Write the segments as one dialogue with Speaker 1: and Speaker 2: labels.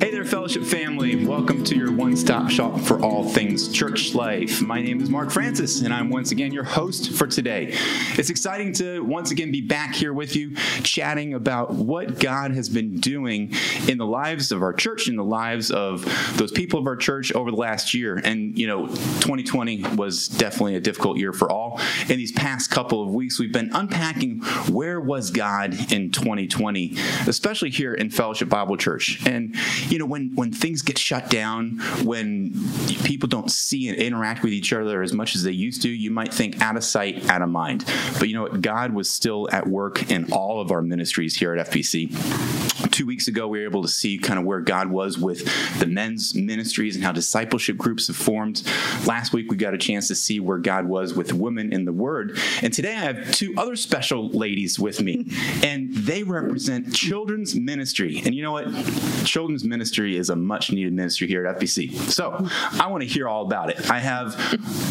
Speaker 1: Hey there, fellowship family. Welcome to your one stop shop for all things church life. My name is Mark Francis, and I'm once again your host for today. It's exciting to once again be back here with you, chatting about what God has been doing in the lives of our church, in the lives of those people of our church over the last year. And, you know, 2020 was definitely a difficult year for all. In these past couple of weeks, we've been unpacking where was God in 2020, especially here in Fellowship Bible Church. And, you know, when when things get shut down, when people don't see and interact with each other as much as they used to, you might think out of sight, out of mind. But you know what? God was still at work in all of our ministries here at FBC. Two weeks ago, we were able to see kind of where God was with the men's ministries and how discipleship groups have formed. Last week, we got a chance to see where God was with women in the Word. And today, I have two other special ladies with me, and they represent children's ministry. And you know what? Children's ministry is a much needed ministry here at FBC. So I want to hear all about it. I have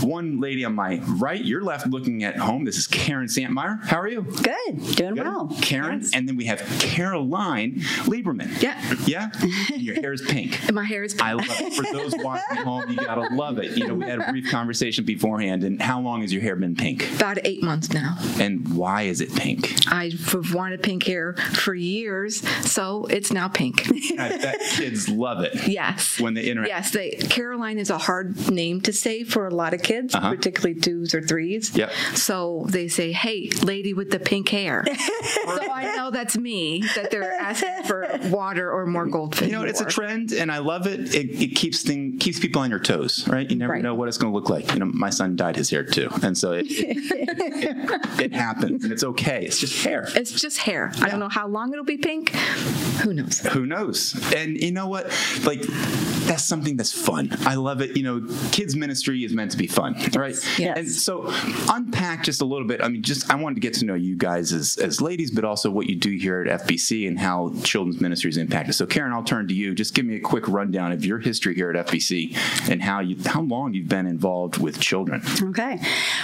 Speaker 1: one lady on my right, your left, looking at home. This is Karen Santmier. How are you?
Speaker 2: Good, doing
Speaker 1: Good.
Speaker 2: well.
Speaker 1: Karen,
Speaker 2: Yes.
Speaker 1: and then we have Caroline Lieberman.
Speaker 3: Yeah.
Speaker 1: Yeah? Your hair is pink.
Speaker 3: And my hair is pink.
Speaker 1: I love it. For those watching at home, you gotta love it. You know, we had a brief conversation beforehand, and how long has your hair been pink?
Speaker 3: about eight months now.
Speaker 1: And why is it pink?
Speaker 3: I've wanted pink hair for years, so it's now pink.
Speaker 1: I bet kids love it
Speaker 3: yes.
Speaker 1: when they interact.
Speaker 3: Yes, they, Caroline is a hard name to say for a lot of kids,
Speaker 1: Uh-huh.
Speaker 3: particularly twos or threes.
Speaker 1: Yep.
Speaker 3: So they say, "Hey, lady with the pink hair." so I know that's me. That they're asking for water or more goldfish.
Speaker 1: You know, it's a trend, and I love it. It, it keeps thing keeps people on your toes, right? You never
Speaker 3: Right.
Speaker 1: know what it's going to look like. You know, my son dyed his hair too, and so it, it, it, it happens, and it's okay. It's just hair.
Speaker 3: It's just hair. I don't know how long it'll be pink. Who knows?
Speaker 1: Who knows? And you know what? Like, that's something that's fun. I love it. You know, kids' ministry is meant to be fun, right?
Speaker 2: Yes.
Speaker 1: And so, unpack just a little bit. I mean, just I wanted to get to know you guys as, as ladies, but also what you do here at FBC and how children's ministries impact it. So, Karen, I'll turn to you. Just give me a quick rundown of your history here at FBC and how you how long you've been involved with children.
Speaker 2: Okay.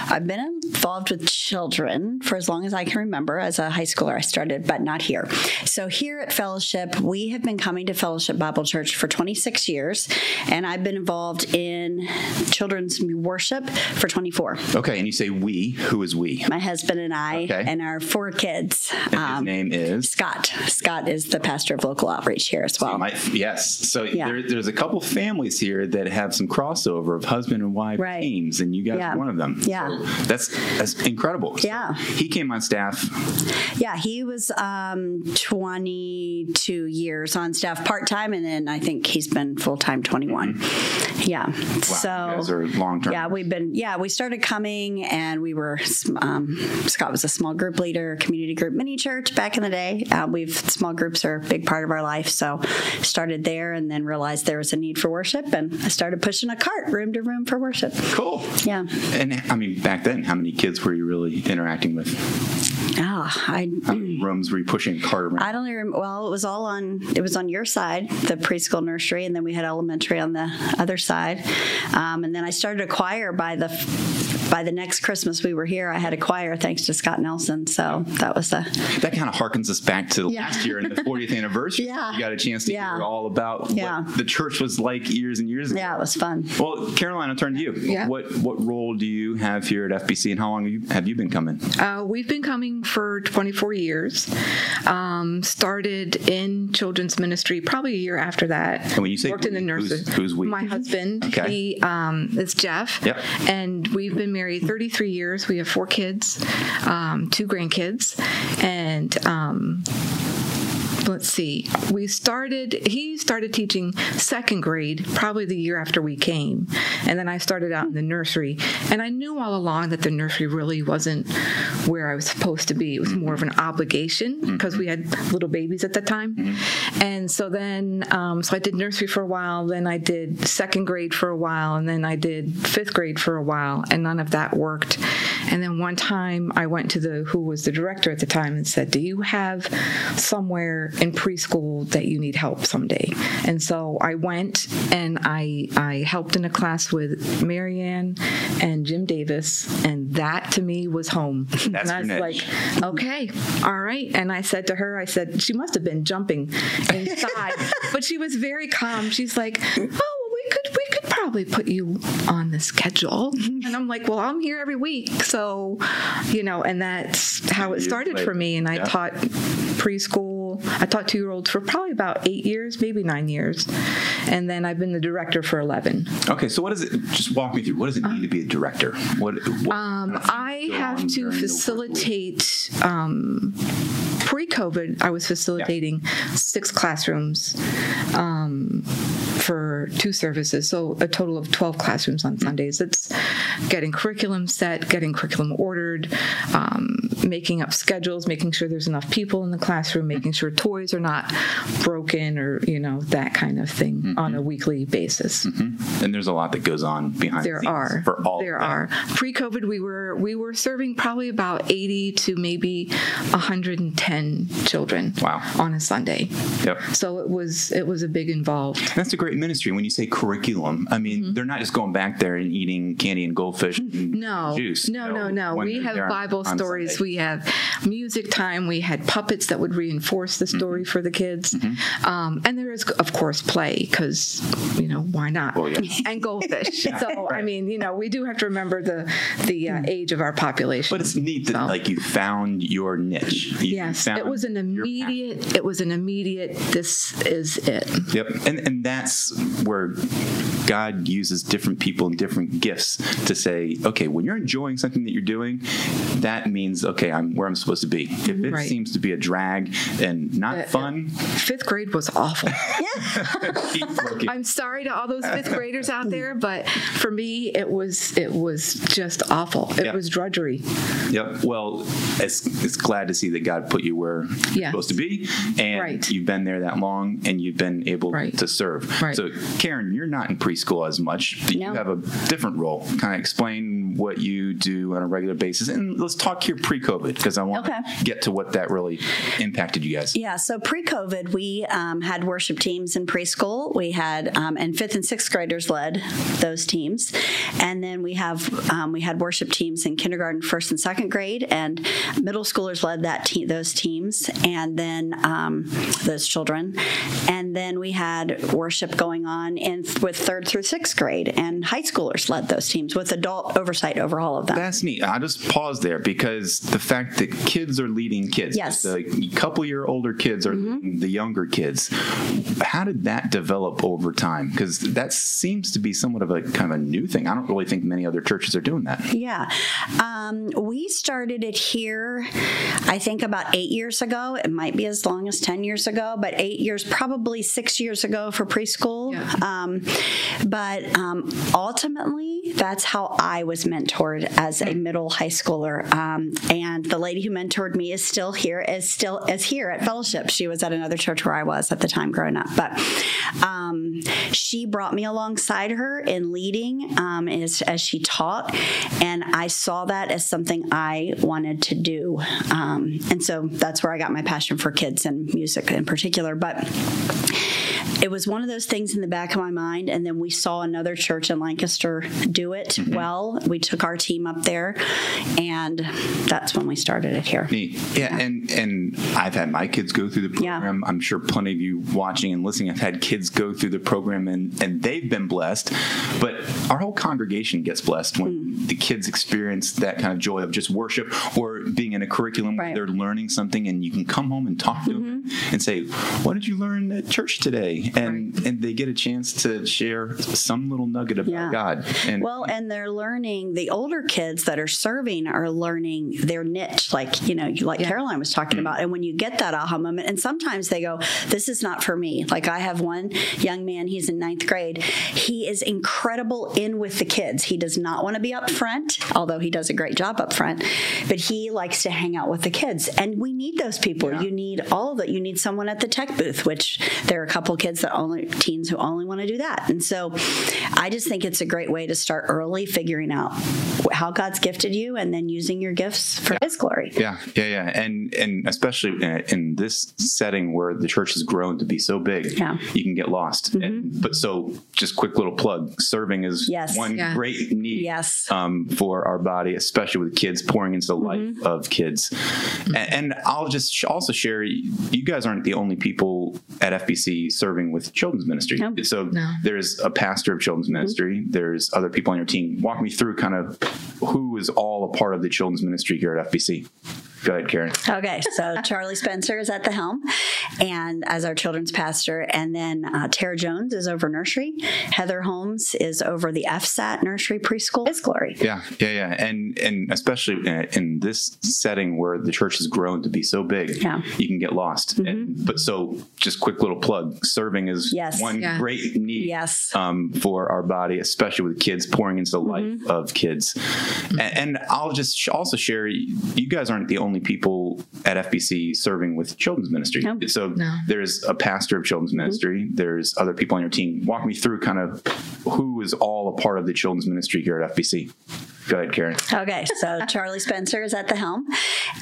Speaker 2: I've been involved with children for as long as I can remember. As a high schooler, I started, but not here. So, here at Fellowship, we have been coming to Fellowship Bible Church for 26 years, and I've been involved in children's worship for 24.
Speaker 1: Okay, and you say we. Who is we?
Speaker 2: My husband and I,
Speaker 1: Okay.
Speaker 2: and our four kids.
Speaker 1: And
Speaker 2: Um,
Speaker 1: his name is.
Speaker 2: Scott. Scott is the pastor of local outreach here as well.
Speaker 1: My, yes. So
Speaker 2: Yeah.
Speaker 1: there, there's a couple families here that have some crossover of husband and wife
Speaker 2: Right.
Speaker 1: teams, and you guys
Speaker 2: Yeah.
Speaker 1: are one of them.
Speaker 2: Yeah.
Speaker 1: So that's that's incredible. So
Speaker 2: Yeah.
Speaker 1: he came on staff.
Speaker 2: Yeah, he was um, 22 years on staff part time, and then I think he's been full time 21. Yeah.
Speaker 1: Wow,
Speaker 2: so
Speaker 1: are long term.
Speaker 2: yeah, we've been yeah we started coming, and we were um, Scott was a small group leader, community group, mini church back in the day. Uh, we've small groups are a big part of our life, so started there, and then realized there was a need for worship, and I started pushing a cart room to room for worship.
Speaker 1: Cool.
Speaker 2: Yeah.
Speaker 1: And I mean, back then, how many kids were you really interacting with?
Speaker 2: Ah, I
Speaker 1: rooms were you pushing a cart around?
Speaker 2: I don't remember. Well, it was all on. It was on your side, the preschool nursery, and then we had elementary on the other side. Um, and then I started a choir by the by the next Christmas we were here. I had a choir thanks to Scott Nelson. So that was a
Speaker 1: that kind of harkens us back to
Speaker 2: Yeah.
Speaker 1: last year and the 40th anniversary.
Speaker 2: Yeah.
Speaker 1: You got a chance to
Speaker 2: Yeah.
Speaker 1: hear all about
Speaker 2: Yeah.
Speaker 1: what the church was like years and years ago.
Speaker 2: yeah, it was fun.
Speaker 1: Well, Caroline, I'll turn to you.
Speaker 3: Yeah.
Speaker 1: What what role do you have here at FBC, and how long have you, have you been coming?
Speaker 3: Uh, we've been coming for 24 years. Um, started in children's ministry probably a year after that.
Speaker 1: And when you say
Speaker 3: worked in the
Speaker 1: we, who's-
Speaker 3: nursery.
Speaker 1: who's we?
Speaker 3: My husband.
Speaker 1: Okay.
Speaker 3: He um, is Jeff.
Speaker 1: Yep.
Speaker 3: And we've been married 33 years. We have four kids, um, two grandkids, and. Let's see. We started he started teaching second grade probably the year after we came. And then i started out in the nursery. And i knew all along that the nursery really wasn't where i was supposed to be. It was more of an obligation because we had little babies at the time. And so then um, so i did nursery for a while then i did second grade for a while and then i did fifth grade for a while and none of that worked And then one time I went to the who was the director at the time and said, "Do you have somewhere in preschool that you need help someday?" And so I went and I I helped in a class with Marianne and Jim Davis, and that to me was home.
Speaker 1: That's
Speaker 3: and I was
Speaker 1: your
Speaker 3: like, okay, all right. And I said to her, I said, she must have been jumping inside, but she was very calm. She's like, oh, well, we could, we could probably put you on the schedule. And I'm like, well, I'm here every week. So, you know, and that's how it started for me. And I
Speaker 1: yeah.
Speaker 3: taught preschool. I taught two year olds for probably about eight years, maybe nine years. And then I've been the director for 11.
Speaker 1: Okay, so what does it? Just walk me through. What does it mean to be a director? What? what
Speaker 3: Um, I have to
Speaker 1: during the work week?
Speaker 3: facilitate. Um, Pre-COVID, I was facilitating six classrooms um, for two services, so a total of twelve classrooms on Sundays. It's getting curriculum set, getting curriculum ordered, um, making up schedules, making sure there's enough people in the classroom, making sure toys are not broken or you know that kind of thing on a weekly basis.
Speaker 1: And there's a lot that goes on behind.
Speaker 3: There
Speaker 1: the scenes
Speaker 3: are.
Speaker 1: for all.
Speaker 3: there are. Pre-COVID, we were we were serving probably about eighty to maybe hundred and ten children.
Speaker 1: Wow.
Speaker 3: On a Sunday.
Speaker 1: Yep.
Speaker 3: So it was it was a big involved.
Speaker 1: That's a great ministry. When you say curriculum, I mean they're not just going back there and eating candy and goldfish and
Speaker 3: Mm-hmm. No,
Speaker 1: juice.
Speaker 3: no,
Speaker 1: you
Speaker 3: no, no. We have Bible stories.
Speaker 1: Sunday.
Speaker 3: We have music time. We had puppets that would reinforce the story
Speaker 1: Mm-hmm.
Speaker 3: for the kids. Um, and there is, of course, play because, you know, why not?
Speaker 1: Well, yeah.
Speaker 3: And goldfish. So, I mean, you know, we do have to remember the the uh, age of our population.
Speaker 1: But it's neat that like you found your niche. You
Speaker 3: Yes, it was an immediate. It was an immediate. This is it.
Speaker 1: Yep, and and that's where God uses different people and different gifts to say, okay, when you're enjoying something that you're doing, that means okay, I'm where I'm supposed to be. If it
Speaker 3: Right.
Speaker 1: seems to be a drag and not
Speaker 3: Uh,
Speaker 1: fun,
Speaker 3: Fifth grade was awful.
Speaker 1: keep.
Speaker 3: I'm sorry to all those fifth graders out there, but for me, it was it was just awful. It
Speaker 1: Yeah.
Speaker 3: was drudgery.
Speaker 1: Yep. Well, it's it's glad to see that God put you where you're supposed to be, and
Speaker 3: Right.
Speaker 1: you've been there that long, and you've been able
Speaker 3: Right.
Speaker 1: to serve.
Speaker 3: Right.
Speaker 1: So, Karen, you're not in preschool as much. but
Speaker 2: No.
Speaker 1: You have a different role. Kind of explain what you do on a regular basis, and let's talk here pre-COVID because I want
Speaker 2: Okay.
Speaker 1: to get to what that really impacted you guys.
Speaker 2: Yeah, so pre-COVID, we um, had worship teams in preschool. We had um, and fifth and sixth graders led those teams, and then we have um, we had worship teams in kindergarten, first and second grade, and middle schoolers led that te- those teams, and then um, those children, and then we had worship going on in with third through sixth grade, and high schoolers led those teams with adult oversight over all of them.
Speaker 1: That's neat. I just pause there because the fact that kids are leading kids,
Speaker 2: Yes.
Speaker 1: the couple year older kids are leading the younger kids. How did that develop over time? Because that seems to be somewhat of a kind of a new thing. I don't really think many other churches are doing that.
Speaker 2: Yeah. Um, we started it here, I think about eight years ago. It might be as long as 10 years ago, but eight years, probably six years ago for preschool.
Speaker 3: Yeah.
Speaker 2: Um, but um, ultimately, that's how I was mentored as a middle high schooler. Um, and the lady who mentored me is still here, is still is here at Fellowship. She was at another church where I was at the time growing up. But um, she brought me alongside her in leading um, as, as she taught. And I saw that as something I wanted to do. Um, and so that's where I got my passion for kids and music in particular. But it was one of those things in the back of my mind. And then we saw another church in Lancaster do it well. We took our team up there, and that's when we started it here.
Speaker 1: Neat. Yeah, and and I've had my kids go through the
Speaker 2: Yeah.
Speaker 1: program. I'm sure plenty of you watching and listening have had kids go through the program and and they've been blessed. But our whole congregation gets blessed when
Speaker 2: Mm.
Speaker 1: the kids experience that kind of joy of just worship or being in a curriculum
Speaker 2: Right.
Speaker 1: where they're learning something and you can come home and talk to them
Speaker 2: Mm-hmm.
Speaker 1: and say, "What did you learn at church today?" And and they get a chance to share some little nugget about
Speaker 2: Yeah.
Speaker 1: God. And
Speaker 2: Well, and they're learning, the older kids that are serving are learning their niche, like, you know, like Caroline was talking about. And when you get that aha moment, and sometimes they go, This is not for me. Like, I have one young man, he's in ninth grade. He is incredible in with the kids. He does not want to be up front, although he does a great job up front, but he likes to hang out with the kids. And we need those people. You need all of it. You need someone at the tech booth, which there are a couple kids that only teens who only want to do that. And so I just think it's a great way to start early, figuring out how God's gifted you and then using your gifts for his glory.
Speaker 1: Yeah, yeah, yeah, and and especially in, in this setting where the church has grown to be so big,
Speaker 2: Yeah.
Speaker 1: you can get lost. Mm-hmm. And, but so, just quick little plug: serving is
Speaker 2: Yes.
Speaker 1: one
Speaker 3: Yeah.
Speaker 1: great need.
Speaker 2: Yes.
Speaker 1: Um, for our body, especially with kids pouring into the life mm-hmm. Of kids, and, and I'll just sh- also share: you guys aren't the only people at FBC serving with children's ministry.
Speaker 2: No.
Speaker 1: So
Speaker 3: No.
Speaker 1: there's a pastor of children's mm-hmm. ministry. There's other people on your team. Walk me through kind of who is all a part of the children's ministry here at FBC. Go ahead, Karen.
Speaker 2: Okay, so Charlie Spencer is at the helm, and as our children's pastor, and then uh, Tara Jones is over nursery. Heather Holmes is over the FSAT nursery preschool. His glory.
Speaker 1: Yeah, yeah, yeah, and and especially in- in this setting where the church has grown to be so big,
Speaker 2: Yeah.
Speaker 1: you can get lost. And, but so, just quick little plug: serving is
Speaker 2: Yes.
Speaker 1: one
Speaker 3: Yeah.
Speaker 1: great need.
Speaker 2: Yes.
Speaker 1: Um, for our body, especially with kids pouring into the life of kids, and, and I'll just sh- also share: you guys aren't the only people at FBC serving with children's ministry.
Speaker 2: No.
Speaker 1: So
Speaker 3: No.
Speaker 1: there's a pastor of children's mm-hmm. ministry. There's other people on your team. Walk me through kind of who is all a part of the children's ministry here at FBC. Go ahead, Karen.
Speaker 2: Okay, so Charlie Spencer is at the helm,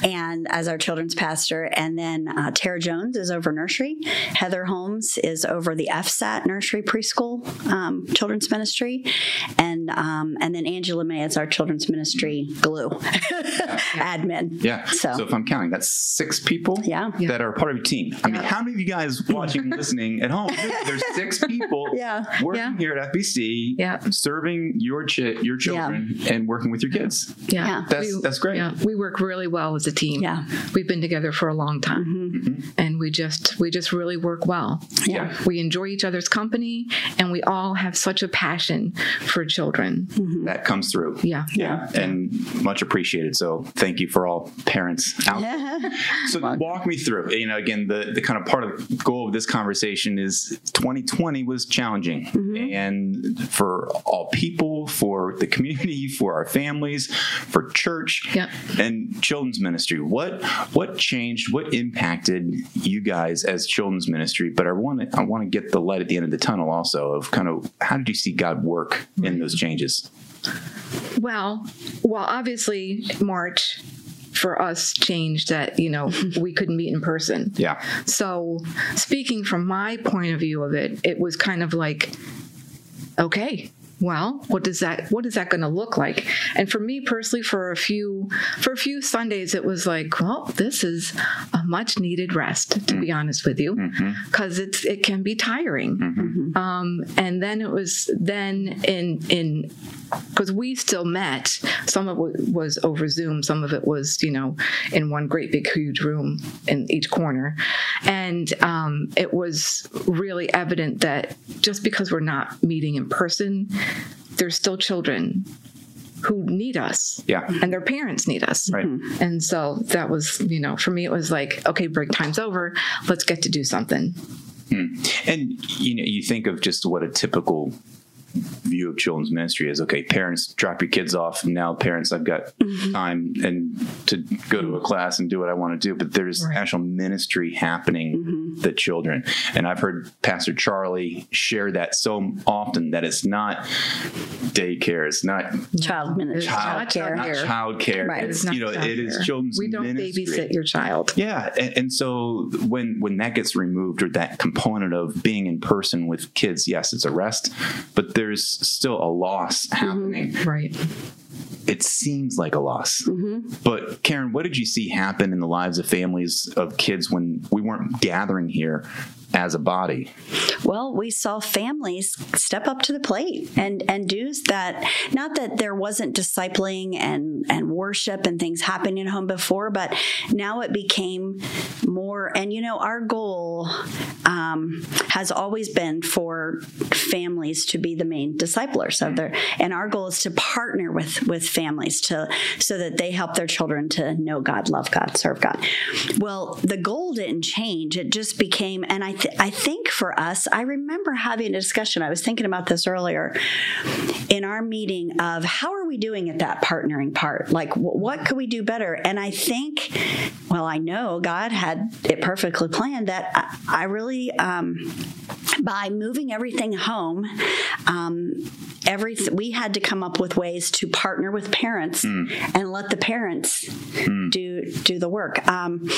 Speaker 2: and as our children's pastor, and then uh, Tara Jones is over nursery. Heather Holmes is over the FSAT nursery preschool um, children's ministry, and um, and then Angela May is our children's ministry glue admin.
Speaker 1: Yeah.
Speaker 2: So-
Speaker 1: if I'm counting, that's six people
Speaker 2: Yeah.
Speaker 1: that are part of your team. I mean, how many of you guys watching and listening at home? There's six people
Speaker 2: Yeah.
Speaker 1: working
Speaker 3: Yeah.
Speaker 1: here at FBC,
Speaker 3: Yeah.
Speaker 1: serving your chi- your children and working with your kids.
Speaker 3: Yeah,
Speaker 2: Yeah.
Speaker 1: That's- that's great.
Speaker 3: Yeah, we work really well as a team.
Speaker 2: Yeah.
Speaker 3: we've been together for a long time, mm-hmm. Mm-hmm. and we just we just really work well.
Speaker 2: Yeah.
Speaker 3: we enjoy each other's company, and we all have such a passion for children. Mm-hmm.
Speaker 1: That comes through.
Speaker 3: Yeah,
Speaker 1: Yeah, and much appreciated. So thank you for all parents out there. So walk me through. You know, again, the the kind of part of the goal of this conversation is 2020 was challenging, mm-hmm. and for all people, for the community, for our families, for church,
Speaker 3: Yep.
Speaker 1: and children's ministry. What what changed? What impacted you guys as children's ministry? But I want to I want to get the light at the end of the tunnel also of kind of how did you see God work in those changes?
Speaker 3: Well, well, obviously March for us changed that you know we couldn't meet in person.
Speaker 1: Yeah.
Speaker 3: So, speaking from my point of view of it, it was kind of like, okay, well, what does that what is that going to look like? And for me personally, for a few for a few Sundays, it was like, well, this is a much needed rest, to be honest with you, because it's it can be tiring. Um, and then it was then in in because we still met. Some of it was over Zoom. Some of it was, you know, in one great big huge room in each corner, and um, it was really evident that just because we're not meeting in person, there's still children who need us
Speaker 1: Yeah.
Speaker 3: and their parents need us.
Speaker 1: Right. Mm-hmm.
Speaker 3: And so that was, you know, for me, it was like, okay, break time's over. Let's get to do something. Hmm.
Speaker 1: And you know, you think of just what a typical view of children's ministry is. Okay, parents drop your kids off. Now, parents, I've got mm-hmm. time and to go to a class and do what I want to do. But there's
Speaker 3: Right.
Speaker 1: actual ministry happening mm-hmm. the children. And I've heard Pastor Charlie share that so often that it's not daycare, it's not
Speaker 2: Child ministry.
Speaker 1: child,
Speaker 3: childcare.
Speaker 1: not child care.
Speaker 2: Right.
Speaker 1: It's,
Speaker 3: It's not
Speaker 1: you know, it is
Speaker 3: childcare.
Speaker 1: children's
Speaker 3: We don't
Speaker 1: ministry.
Speaker 3: babysit your child.
Speaker 1: Yeah, and, and so when when that gets removed, or that component of being in person with kids, yes, it's a rest, but there's still a loss mm-hmm. happening.
Speaker 3: Right.
Speaker 1: It seems like a loss. Mm-hmm. But Karen, what did you see happen in the lives of families of kids when we weren't gathering here as a body?
Speaker 2: Well, we saw families step up to the plate and and do that. Not that there wasn't discipling and and worship and things happening at home before, but now it became more. And you know, our goal um, has always been for families to be the main disciplers of their, and our goal is to partner with with families to so that they help their children to know God, love God, serve God. Well, the goal didn't change; it just became, and I th- I think for us, I remember having a discussion. I was thinking about this earlier in our meeting of how are we doing at that partnering part? Like, wh- what could we do better? And I think, well, I know God had it perfectly planned that I, I really, um, by moving everything home, um, every we had to come up with ways to partner with parents and let the parents do do the work. Um,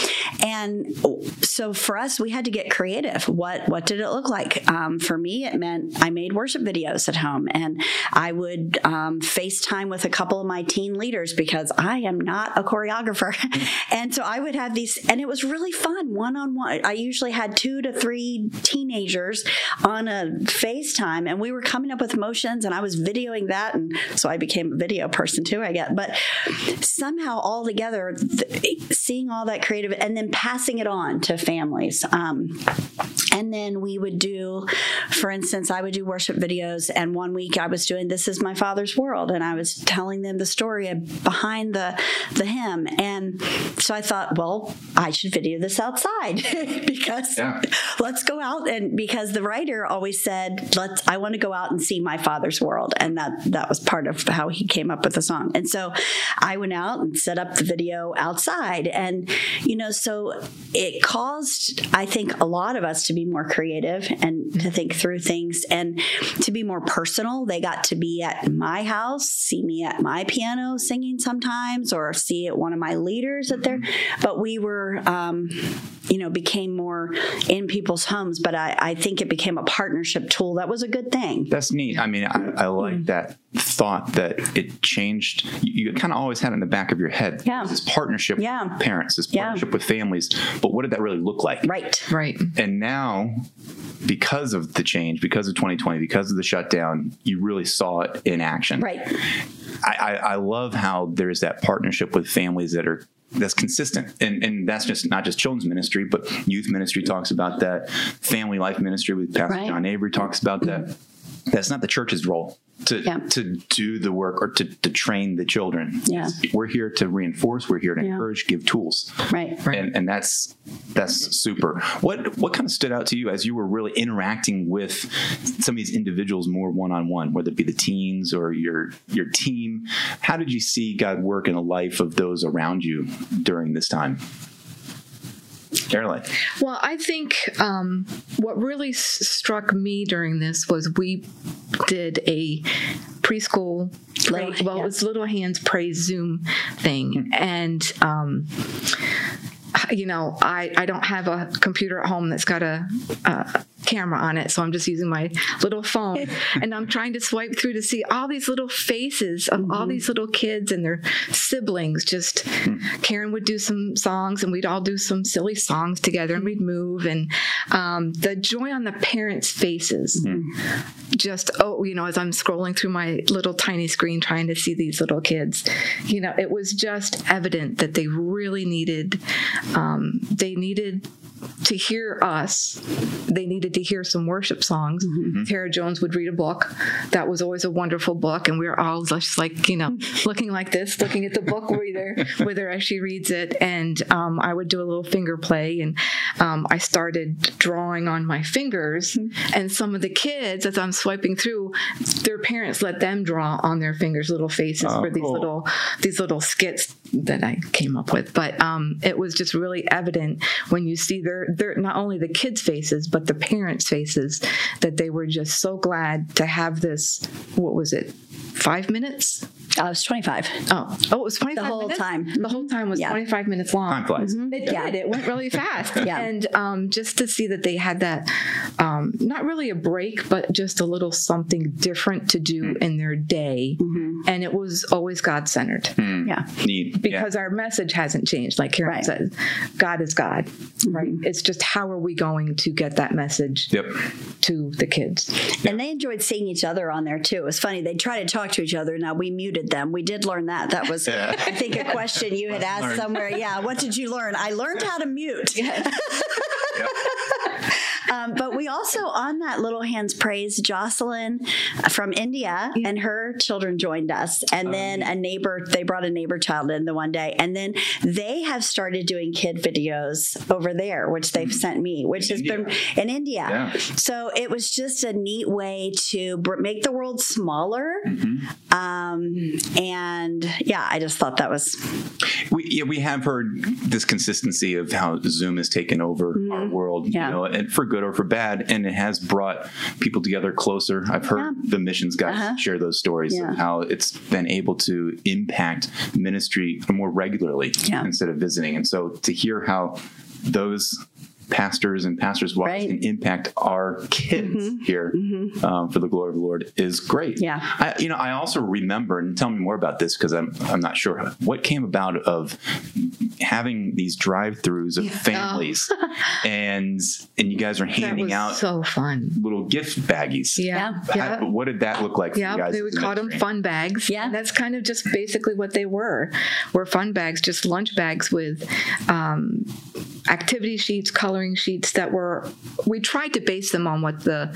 Speaker 2: and so for us, we had to get creative. What what did it look like? Um, for me, it meant I made worship videos at home, and I would um, FaceTime with a couple of my teen leaders because I am not a choreographer, and so I would have these, and it was really fun one on one. I usually had two to three teenagers on a FaceTime, and we were coming up with motions, and I was videoing that, and so I became a video person too. I get, but somehow all together, th- seeing all that creative, and then passing it on to families. Um, and then we would do, for instance, I would do worship videos. And one week I was doing "This Is My Father's World," and I was telling them the story behind the the hymn. And so I thought, well, I should video this outside because
Speaker 1: Yeah.
Speaker 2: let's go out and because the writer always said, "Let's." I want to go out and see my Father's world, and that that was part of how he came up with the song. And so I went out and set up the video outside, and you know, so it caused I think a lot of us to be more creative and to think through things and to be more personal. They got to be at my house, see me at my piano singing sometimes, or see at one of my leaders at their. But we were, um, you know, became more in people's homes. But I, I think it became a partnership tool. That was a good thing.
Speaker 1: That's neat. I mean, I, I like that thought that it changed. You, you kind of always had it in the back of your head.
Speaker 2: Yeah.
Speaker 1: This partnership
Speaker 2: Yeah.
Speaker 1: with parents, this
Speaker 2: Yeah.
Speaker 1: partnership with families. But what did that really look like?
Speaker 2: Right.
Speaker 3: Right.
Speaker 1: And now, because of the change, because of 2020, because of the shutdown, you really saw it in action.
Speaker 2: Right.
Speaker 1: I, I, I love how there's that partnership with families that are that's consistent and and that's just not just children's ministry but youth ministry talks about that family life ministry with pastor
Speaker 2: Right.
Speaker 1: john avery talks about that that's not the church's role to
Speaker 2: Yeah.
Speaker 1: to do the work or to, to train the children
Speaker 2: Yeah.
Speaker 1: we're here to reinforce we're here to
Speaker 2: Yeah.
Speaker 1: encourage give tools
Speaker 2: Right.
Speaker 3: Right.
Speaker 1: and and that's that's super. What what kind of stood out to you as you were really interacting with some of these individuals more one on one, whether it be the teens or your your team? How did you see God work in the life of those around you during this time? Caroline,
Speaker 3: Well, I think um, what really s- struck me during this was we did a preschool,
Speaker 2: Little-
Speaker 3: pray- well,
Speaker 2: yeah.
Speaker 3: it was Little Hands Praise Zoom thing, and um, you know, I I don't have a computer at home that's got a. a camera on it so i'm just using my little phone. And i'm trying to swipe through to see all these little faces of all these little kids and their siblings. Just karen would do some songs and we'd all do some silly songs together and we'd move. And um, the joy on the parents faces just oh you know as i'm scrolling through my little tiny screen trying to see these little kids you know it was just evident that they really needed um, they needed to hear us they needed to hear some worship songs. Tara jones would read a book. That was always a wonderful book and we were all just like you know looking like this looking at the book with her with her as she reads it. And um, i would do a little finger play and um, i started drawing on my fingers. And some of the kids as i'm swiping through their parents let them draw on their fingers little faces
Speaker 1: Oh,
Speaker 3: for these
Speaker 1: cool.
Speaker 3: little these little skits that I came up with. But um, it was just really evident when you see their their not only the kids' faces but the parents' faces that they were just so glad to have this. What was it? Five minutes?
Speaker 2: I was 25.
Speaker 3: Oh, oh, it was twenty five the
Speaker 2: whole
Speaker 3: minutes?
Speaker 2: time.
Speaker 3: The whole mm-hmm. time was
Speaker 2: Yeah.
Speaker 3: twenty five minutes long.
Speaker 1: time flies. Mm-hmm.
Speaker 3: It did. It went really fast.
Speaker 2: Yeah.
Speaker 3: And um, just to see that they had that, um, not really a break, but just a little something different to do mm-hmm. in their day. And it was always God centered hmm.
Speaker 2: Yeah.
Speaker 1: Neat.
Speaker 3: because our message hasn't changed. Like Karen
Speaker 2: Right.
Speaker 3: said, God is God, right? It's just how are we going to get that message
Speaker 1: Yep.
Speaker 3: to the kids?
Speaker 2: And they enjoyed seeing each other on there too. It was funny. They'd try to talk to each other. Now we muted them. We did learn that. That was,
Speaker 1: Yeah.
Speaker 2: I think, a question you had asked
Speaker 1: learned.
Speaker 2: somewhere. Yeah. What did you learn? I learned how to mute. Um, but we also on that Little Hands Praise, Jocelyn from India and her children joined us, and then a neighbor. They brought a neighbor child in the one day, and then they have started doing kid videos over there, which they've sent me, which has been in India.
Speaker 1: Yeah.
Speaker 2: So it was just a neat way to br- make the world smaller. Um, and yeah, I just thought that was
Speaker 1: We, yeah, we have heard this consistency of how Zoom has taken over our world,
Speaker 2: Yeah.
Speaker 1: you know, and for good or for bad, and it has brought people together closer. I've heard
Speaker 2: Yeah.
Speaker 1: the missions guys
Speaker 2: Uh-huh.
Speaker 1: share those stories
Speaker 2: Yeah.
Speaker 1: of how it's been able to impact ministry more regularly
Speaker 2: Yeah.
Speaker 1: instead of visiting, and so to hear how those pastors and pastors' wives
Speaker 2: Right. Mm-hmm.
Speaker 1: can impact our kids here um, for the glory of the Lord is great.
Speaker 2: Yeah.
Speaker 1: I, you know, I also remember, and tell me more about this because I'm I'm not sure what came about of having these drive-throughs of families, and and you guys are handing out
Speaker 3: so fun.
Speaker 1: little gift baggies.
Speaker 3: Yeah.
Speaker 1: How- what did that look like for you
Speaker 3: Yeah,
Speaker 1: guys?
Speaker 3: they would call them fun bags.
Speaker 2: Yeah.
Speaker 3: and that's kind of just basically what they were. Were fun bags, just lunch bags with um, activity sheets, coloring sheets that were. We tried to base them on what the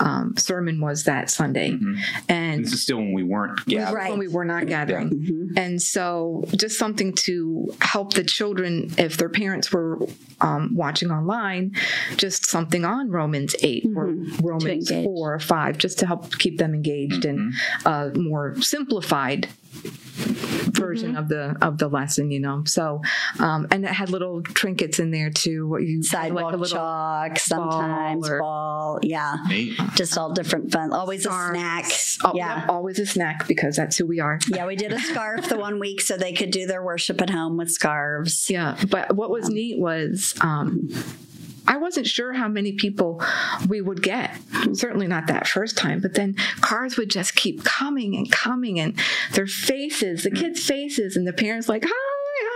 Speaker 3: um, sermon was that Sunday, mm-hmm. and
Speaker 1: This is still when we weren't gathered.
Speaker 2: Right.
Speaker 3: when we were not gathering. Mm-hmm. And so, just something to help the children, if their parents were um, watching online, just something on Romans 8 or mm-hmm.
Speaker 2: Romans
Speaker 3: 4 or 5, just to help keep them engaged and a more simplified version of the of the lesson you know so um and it had little trinkets in there too what you
Speaker 2: sidewalk
Speaker 3: like a little
Speaker 2: chalk, sometimes
Speaker 3: or-
Speaker 2: ball. Yeah.
Speaker 1: Neat.
Speaker 2: Just all different fun. Always a snack.
Speaker 3: Oh,
Speaker 2: yeah.
Speaker 3: yep, always a snack because that's who we are
Speaker 2: Yeah, we did a scarf the one week so they could do their worship at home with scarves.
Speaker 3: Yeah, but what was neat was um, I wasn't sure how many people we would get. Certainly not that first time, but then cars would just keep coming and coming, and their faces, the kids' faces, and the parents like, "Hi,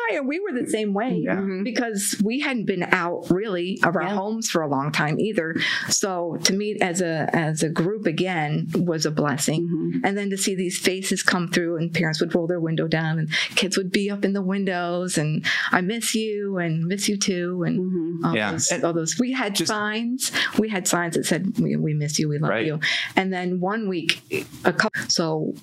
Speaker 3: hi," and we were the mm-hmm. same way
Speaker 1: Yeah. Mm-hmm.
Speaker 3: because we hadn't been out really of our
Speaker 2: Yeah.
Speaker 3: homes for a long time either. So to meet as a as a group again was a blessing, mm-hmm. and then to see these faces come through, and parents would roll their window down, and kids would be up in the windows, and I miss you, and miss you too, and all,
Speaker 1: Yeah.
Speaker 3: those,
Speaker 1: And
Speaker 3: all those. We had
Speaker 1: just-
Speaker 3: signs. We had signs that said, "We, we miss you, we love
Speaker 1: Right.
Speaker 3: you," and then one week, a couple. So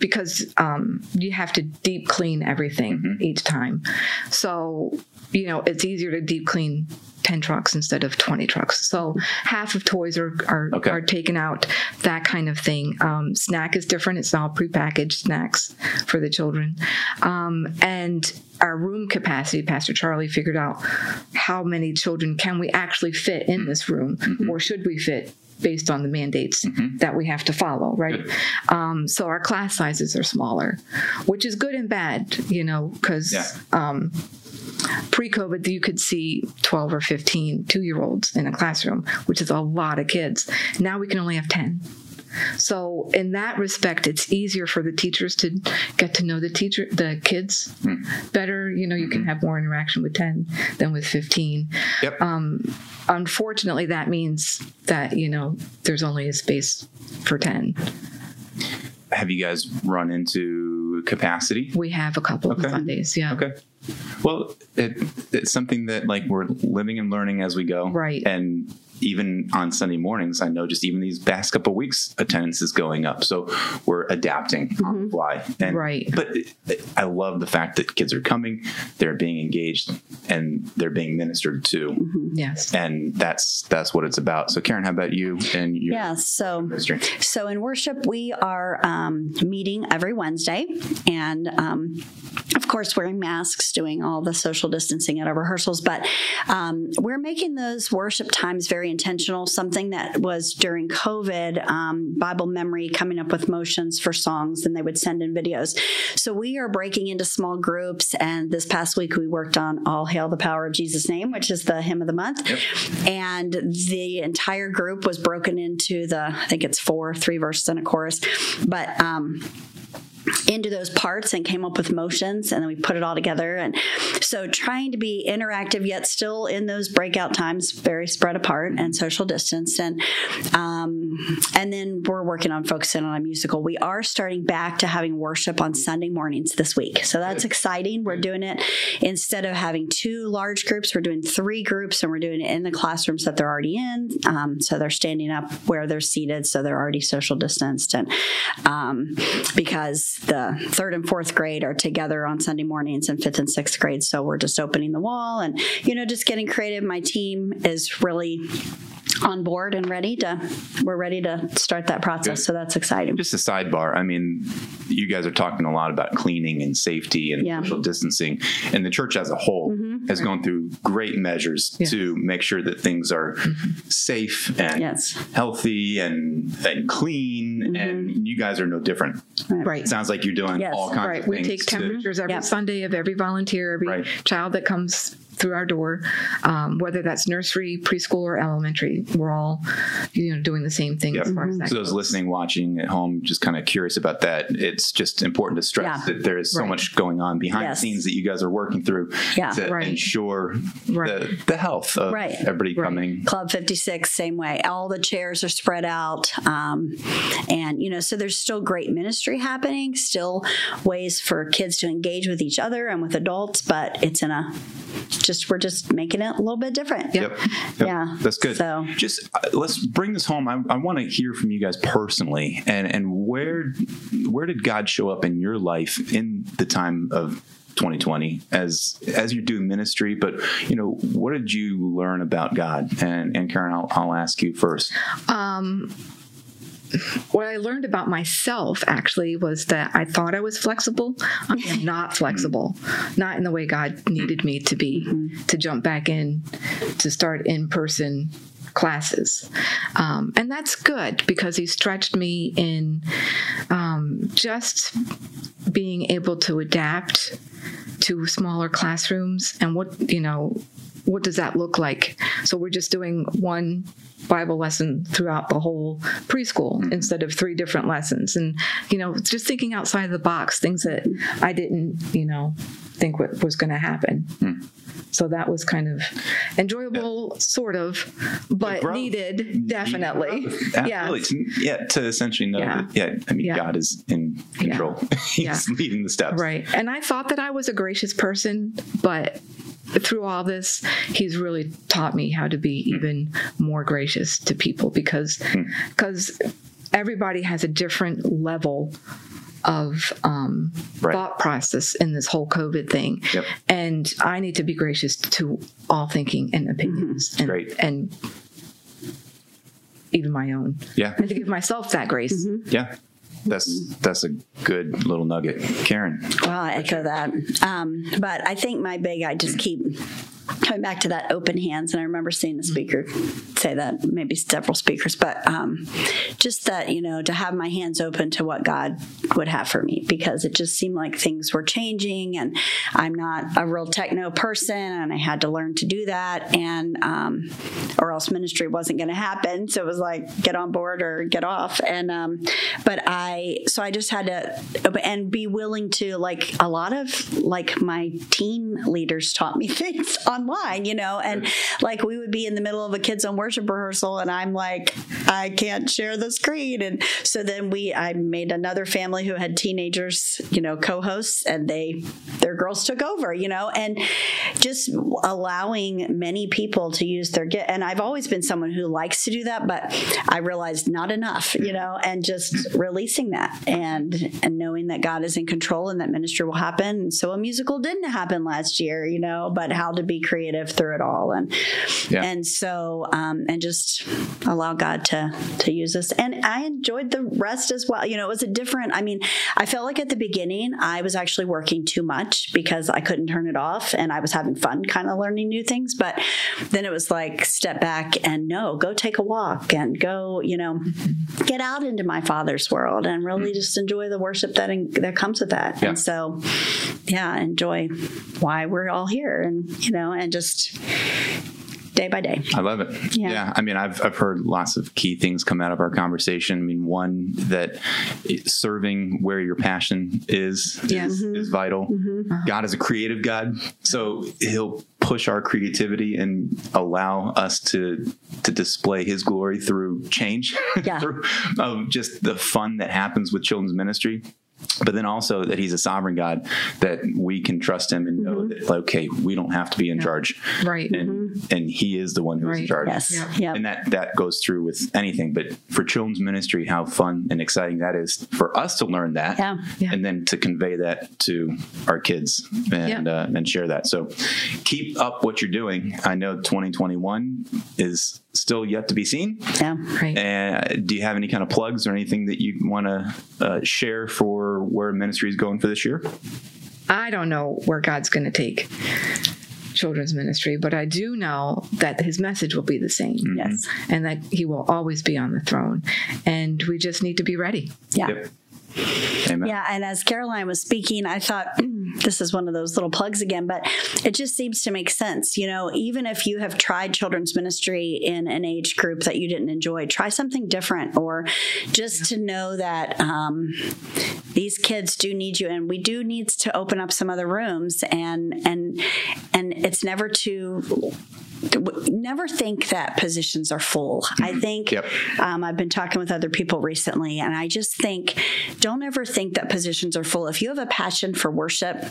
Speaker 3: because um, you have to deep clean everything
Speaker 1: Mm-hmm.
Speaker 3: each time. So, you know, it's easier to deep clean 10 trucks instead of 20 trucks. So half of toys are, are,
Speaker 1: Okay.
Speaker 3: are taken out, that kind of thing. Um, snack is different. It's all prepackaged snacks for the children. Um, and our room capacity, Pastor Charlie figured out how many children can we actually fit in this room or should we fit based on the mandates that we have to follow, right? Um, so our class sizes are smaller, which is good and bad, you know, because
Speaker 1: Yeah.
Speaker 3: um, pre-COVID, you could see 12 or 15 two-year-olds in a classroom, which is a lot of kids. Now we can only have 10. So in that respect, it's easier for the teachers to get to know the teacher, the kids better. You know, you can have more interaction with 10 than with 15.
Speaker 1: Yep.
Speaker 3: Um, unfortunately, that means that, you know, there's only a space for 10.
Speaker 1: Have you guys run into capacity?
Speaker 3: We have a couple
Speaker 1: Okay.
Speaker 3: of Sundays. Yeah.
Speaker 1: Okay. Well, it, it's something that like we're living and learning as we go.
Speaker 3: Right.
Speaker 1: And even on Sunday mornings, I know just even these past couple of weeks, attendance is going up. So we're adapting on the fly. And,
Speaker 3: Right.
Speaker 1: But it- it- I love the fact that kids are coming, they're being engaged, and they're being ministered to.
Speaker 3: Yes.
Speaker 1: And that's that's what it's about. So Karen, how about you and your
Speaker 2: Yeah, so
Speaker 1: ministry?
Speaker 2: So in worship, we are um, meeting every Wednesday, and um, of course, wearing masks, doing all the social distancing at our rehearsals. But um, we're making those worship times very intentional. Something that was during COVID, um, Bible memory, coming up with motions for songs, and they would send in videos. So we are breaking into small groups. And this past week, we worked on "All Hail the Power of Jesus' Name," which is the hymn of the month, and the entire group was broken into the I think it's four, three verses and a chorus, but. um into those parts and came up with motions and then we put it all together. And so trying to be interactive yet still in those breakout times very spread apart and social distance and um, and then we're working on focusing on a musical. We are starting back to having worship on sunday mornings this week. So that's exciting. We're doing it instead of having two large groups we're doing three groups and we're doing it in the classrooms that they're already in. Um, so they're standing up where they're seated so they're already social distanced. And um, because the third and fourth grade are together on Sunday mornings and fifth and sixth grade. So we're just opening the wall and, you know, just getting creative. My team is really on board and ready to we're ready to start that process
Speaker 1: Good.
Speaker 2: so that's exciting
Speaker 1: Just a sidebar. I mean, you guys are talking a lot about cleaning and safety and
Speaker 2: Yeah. Mm-hmm.
Speaker 1: social distancing, and the church as a whole has gone through great measures
Speaker 3: Yeah.
Speaker 1: to make sure that things are safe and
Speaker 2: Yes.
Speaker 1: healthy and and clean. And you guys are no different.
Speaker 3: Right.
Speaker 1: It sounds like you're doing
Speaker 2: Yes.
Speaker 1: all kinds
Speaker 3: Right.
Speaker 1: of
Speaker 3: We
Speaker 1: things.
Speaker 3: take
Speaker 1: to-
Speaker 3: temperatures every
Speaker 2: Yep.
Speaker 3: Sunday of every volunteer, every
Speaker 1: Right.
Speaker 3: child that comes through our door, um, whether that's nursery, preschool, or elementary. We're all, you know, doing the same thing
Speaker 1: Yep.
Speaker 3: as far as that
Speaker 1: So those
Speaker 3: goes.
Speaker 1: listening, watching at home, just kind of curious about that. It's just important to stress
Speaker 2: Yeah.
Speaker 1: that there is so
Speaker 3: Right.
Speaker 1: much going on behind
Speaker 2: Yes.
Speaker 1: the scenes that you guys are working through
Speaker 2: Yeah.
Speaker 1: to
Speaker 3: Right.
Speaker 1: ensure
Speaker 3: Right.
Speaker 1: the, the health of
Speaker 2: Right.
Speaker 1: everybody
Speaker 3: Right.
Speaker 1: coming.
Speaker 2: Club 56, same way. All the chairs are spread out. Um, and, you know, so there's still great ministry happening, still ways for kids to engage with each other and with adults, but it's in a just, we're just making it a little bit different.
Speaker 3: Yep.
Speaker 1: Yep. Yep.
Speaker 2: Yeah.
Speaker 1: That's good.
Speaker 2: So-
Speaker 1: just uh, let's bring this home. I, I want to hear from you guys personally, and and where where did God show up in your life in the time of 2020 as as you're doing ministry? But you know, what did you learn about God? And and Karen, I'll, I'll ask you first.
Speaker 3: Um, what I learned about myself actually was that I thought I was flexible. I am not flexible, not in the way God needed me to be mm-hmm. to jump back in to start in person classes. Um, and that's good because He stretched me in um, just being able to adapt to smaller classrooms and what, you know, what does that look like? So we're just doing one Bible lesson throughout the whole preschool instead of three different lessons. And, you know, just thinking outside the box, things that I didn't, you know, think what was going to happen. So that was kind of enjoyable, sort of, but needed, definitely. Yeah.
Speaker 1: To, yeah, to essentially know
Speaker 3: Yeah.
Speaker 1: that, yeah, I mean,
Speaker 3: Yeah.
Speaker 1: God is in control. He's
Speaker 3: Yeah.
Speaker 1: leading the steps.
Speaker 3: Right. And I thought that I was a gracious person, but through all this, he's really taught me how to be hmm. even more gracious to people because hmm. because everybody has a different level of um,
Speaker 1: Right.
Speaker 3: thought process in this whole COVID thing.
Speaker 1: Yep.
Speaker 3: And I need to be gracious to all thinking and opinions and,
Speaker 1: Great.
Speaker 3: and even my own.
Speaker 1: Yeah.
Speaker 3: And to give myself that grace.
Speaker 1: Yeah. That's that's a good little nugget, Karen.
Speaker 2: Well, I echo that. Um, but I think my big, I just keep coming back to that open hands. And I remember seeing the speaker say that, maybe several speakers, but um, just that, you know, to have my hands open to what God would have for me because it just seemed like things were changing and I'm not a real techno person and I had to learn to do that. And, um, or else ministry wasn't going to happen. So it was like, get on board or get off. And, um, but I, so I just had to, and be willing to, like, a lot of, like, my team leaders taught me things online, you know, and like we would be in the middle of a kids on worship rehearsal and I'm like, I can't share the screen. And so then we, I made another family who had teenagers, you know, co hosts and they, their girls took over, you know, and just allowing many people to use their gift. And I've always been someone who likes to do that, but I realized not enough, you know, and just releasing that and and knowing that God is in control and that ministry will happen. And so a musical didn't happen last year, you know, but how to be creative through it all and
Speaker 1: Yeah.
Speaker 2: and so um, Um, and just allow God to to use us. And I enjoyed the rest as well. You know, it was a different. I mean, I felt like at the beginning I was actually working too much because I couldn't turn it off, and I was having fun, kind of learning new things. But then it was like step back and no, go take a walk and go, you know, get out into my Father's world and really mm-hmm. just enjoy the worship that that comes with that.
Speaker 1: Yeah.
Speaker 2: And so, yeah, enjoy why we're all here, and you know, and just day by day.
Speaker 1: I love it.
Speaker 2: Yeah.
Speaker 1: Yeah. I mean, I've, I've heard lots of key things come out of our conversation. I mean, one that serving where your passion is
Speaker 3: Yes.
Speaker 1: is, mm-hmm. is vital. Mm-hmm. Uh-huh. God is a creative God, so He'll push our creativity and allow us to to display His glory through change,
Speaker 2: Yeah.
Speaker 1: through of just the fun that happens with children's ministry. But then also that he's a sovereign God, that we can trust him and know that, like, okay, we don't have to be in charge,
Speaker 3: Right.
Speaker 1: and and he is the one who's in charge.
Speaker 2: Yes.
Speaker 3: Yeah.
Speaker 2: Yep.
Speaker 1: And that that goes through with anything, but for children's ministry, how fun and exciting that is for us to learn that,
Speaker 2: Yeah.
Speaker 3: Yeah.
Speaker 1: and then to convey that to our kids and
Speaker 3: Yeah.
Speaker 1: uh, and share that. So keep up what you're doing. I know 2021 is still yet to be seen.
Speaker 2: yeah.
Speaker 3: Right.
Speaker 1: And do you have any kind of plugs or anything that you want to uh, share for where ministry is going for this year?
Speaker 3: I don't know where God's going to take children's ministry, but I do know that his message will be the same.
Speaker 2: Yes.
Speaker 3: And that he will always be on the throne. And we just need to be ready.
Speaker 2: Yeah.
Speaker 1: Yep. Amen.
Speaker 2: Yeah, and as Caroline was speaking, I thought "Mm, this is one of those little plugs again, but it just seems to make sense. You know, even if you have tried children's ministry in an age group that you didn't enjoy, try something different, or just to know that um, these kids do need you, and we do need to open up some other rooms, and and and it's never too never think that positions are full. I think
Speaker 1: Yep.
Speaker 2: um, I've been talking with other people recently, and I just think don't ever think that positions are full. If you have a passion for worship,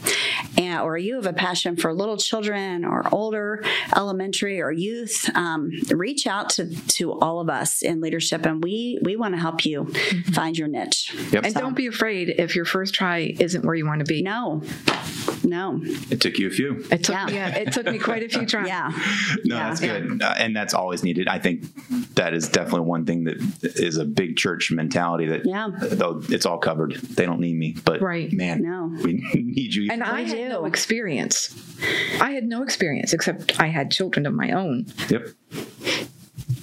Speaker 2: and, or you have a passion for little children or older elementary or youth, um, reach out to to all of us in leadership, and we we want to help you find your niche.
Speaker 1: Yep.
Speaker 3: And don't be afraid if your first try isn't where you want to be.
Speaker 2: No, no,
Speaker 1: It took you a few.
Speaker 3: It took,
Speaker 2: Yeah.
Speaker 3: yeah. it took me quite a few tries.
Speaker 2: yeah,
Speaker 1: No,
Speaker 2: Yeah.
Speaker 1: that's good, uh, and that's always needed. I think that is definitely one thing that is a big church mentality. That
Speaker 2: Yeah.
Speaker 1: though it's all covered, they don't need me, but
Speaker 3: Right.
Speaker 1: man,
Speaker 2: No.
Speaker 1: we need you.
Speaker 3: And I
Speaker 2: We
Speaker 3: had
Speaker 2: do.
Speaker 3: no experience. I had no experience except I had children of my own.
Speaker 1: yep,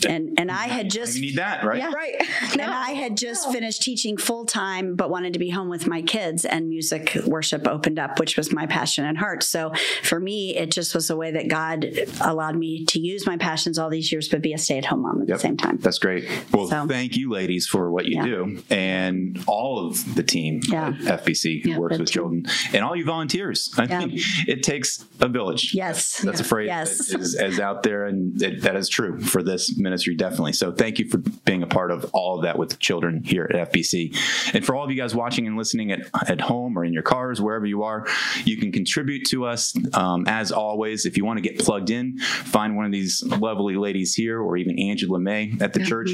Speaker 2: and and I had just
Speaker 1: you need that, right?
Speaker 2: Yeah.
Speaker 3: Right.
Speaker 2: And I had just finished teaching full time, but wanted to be home with my kids, and music worship opened up, which was my passion and heart. So for me, it just was a way that God allowed me to use my passions all these years, but be a stay at home mom at
Speaker 1: Yep.
Speaker 2: the same time.
Speaker 1: That's great. Well,
Speaker 2: So-
Speaker 1: thank you, ladies, for what you
Speaker 2: Yeah.
Speaker 1: do, and all of the team
Speaker 2: Yeah.
Speaker 1: at FBC who
Speaker 3: Yeah,
Speaker 1: works with
Speaker 2: team.
Speaker 1: children, and all you volunteers. I
Speaker 2: Yeah.
Speaker 1: mean, it takes a village.
Speaker 2: Yes.
Speaker 1: That's a phrase
Speaker 2: Yes.
Speaker 1: that is, is out there, and it, that is true for this ministry, definitely. So, thank you for being a part of all of that with children here at FBC. And for all of you guys watching and listening at, at home or in your cars, wherever you are, you can contribute to us. Um, as always, if you want to get plugged in, find one of these lovely ladies here or even Angela May at the church,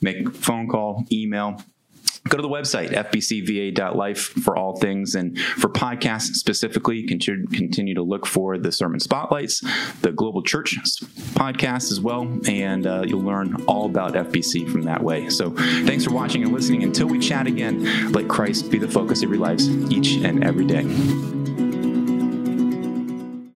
Speaker 1: make a phone call, email go to the website fbcva.life for all things. And for podcasts specifically continue, to look for the sermon spotlights the global church podcast as well and uh, you'll learn all about fbc from that way. So thanks for watching and listening. Until we chat again let christ be the focus of your lives each and every day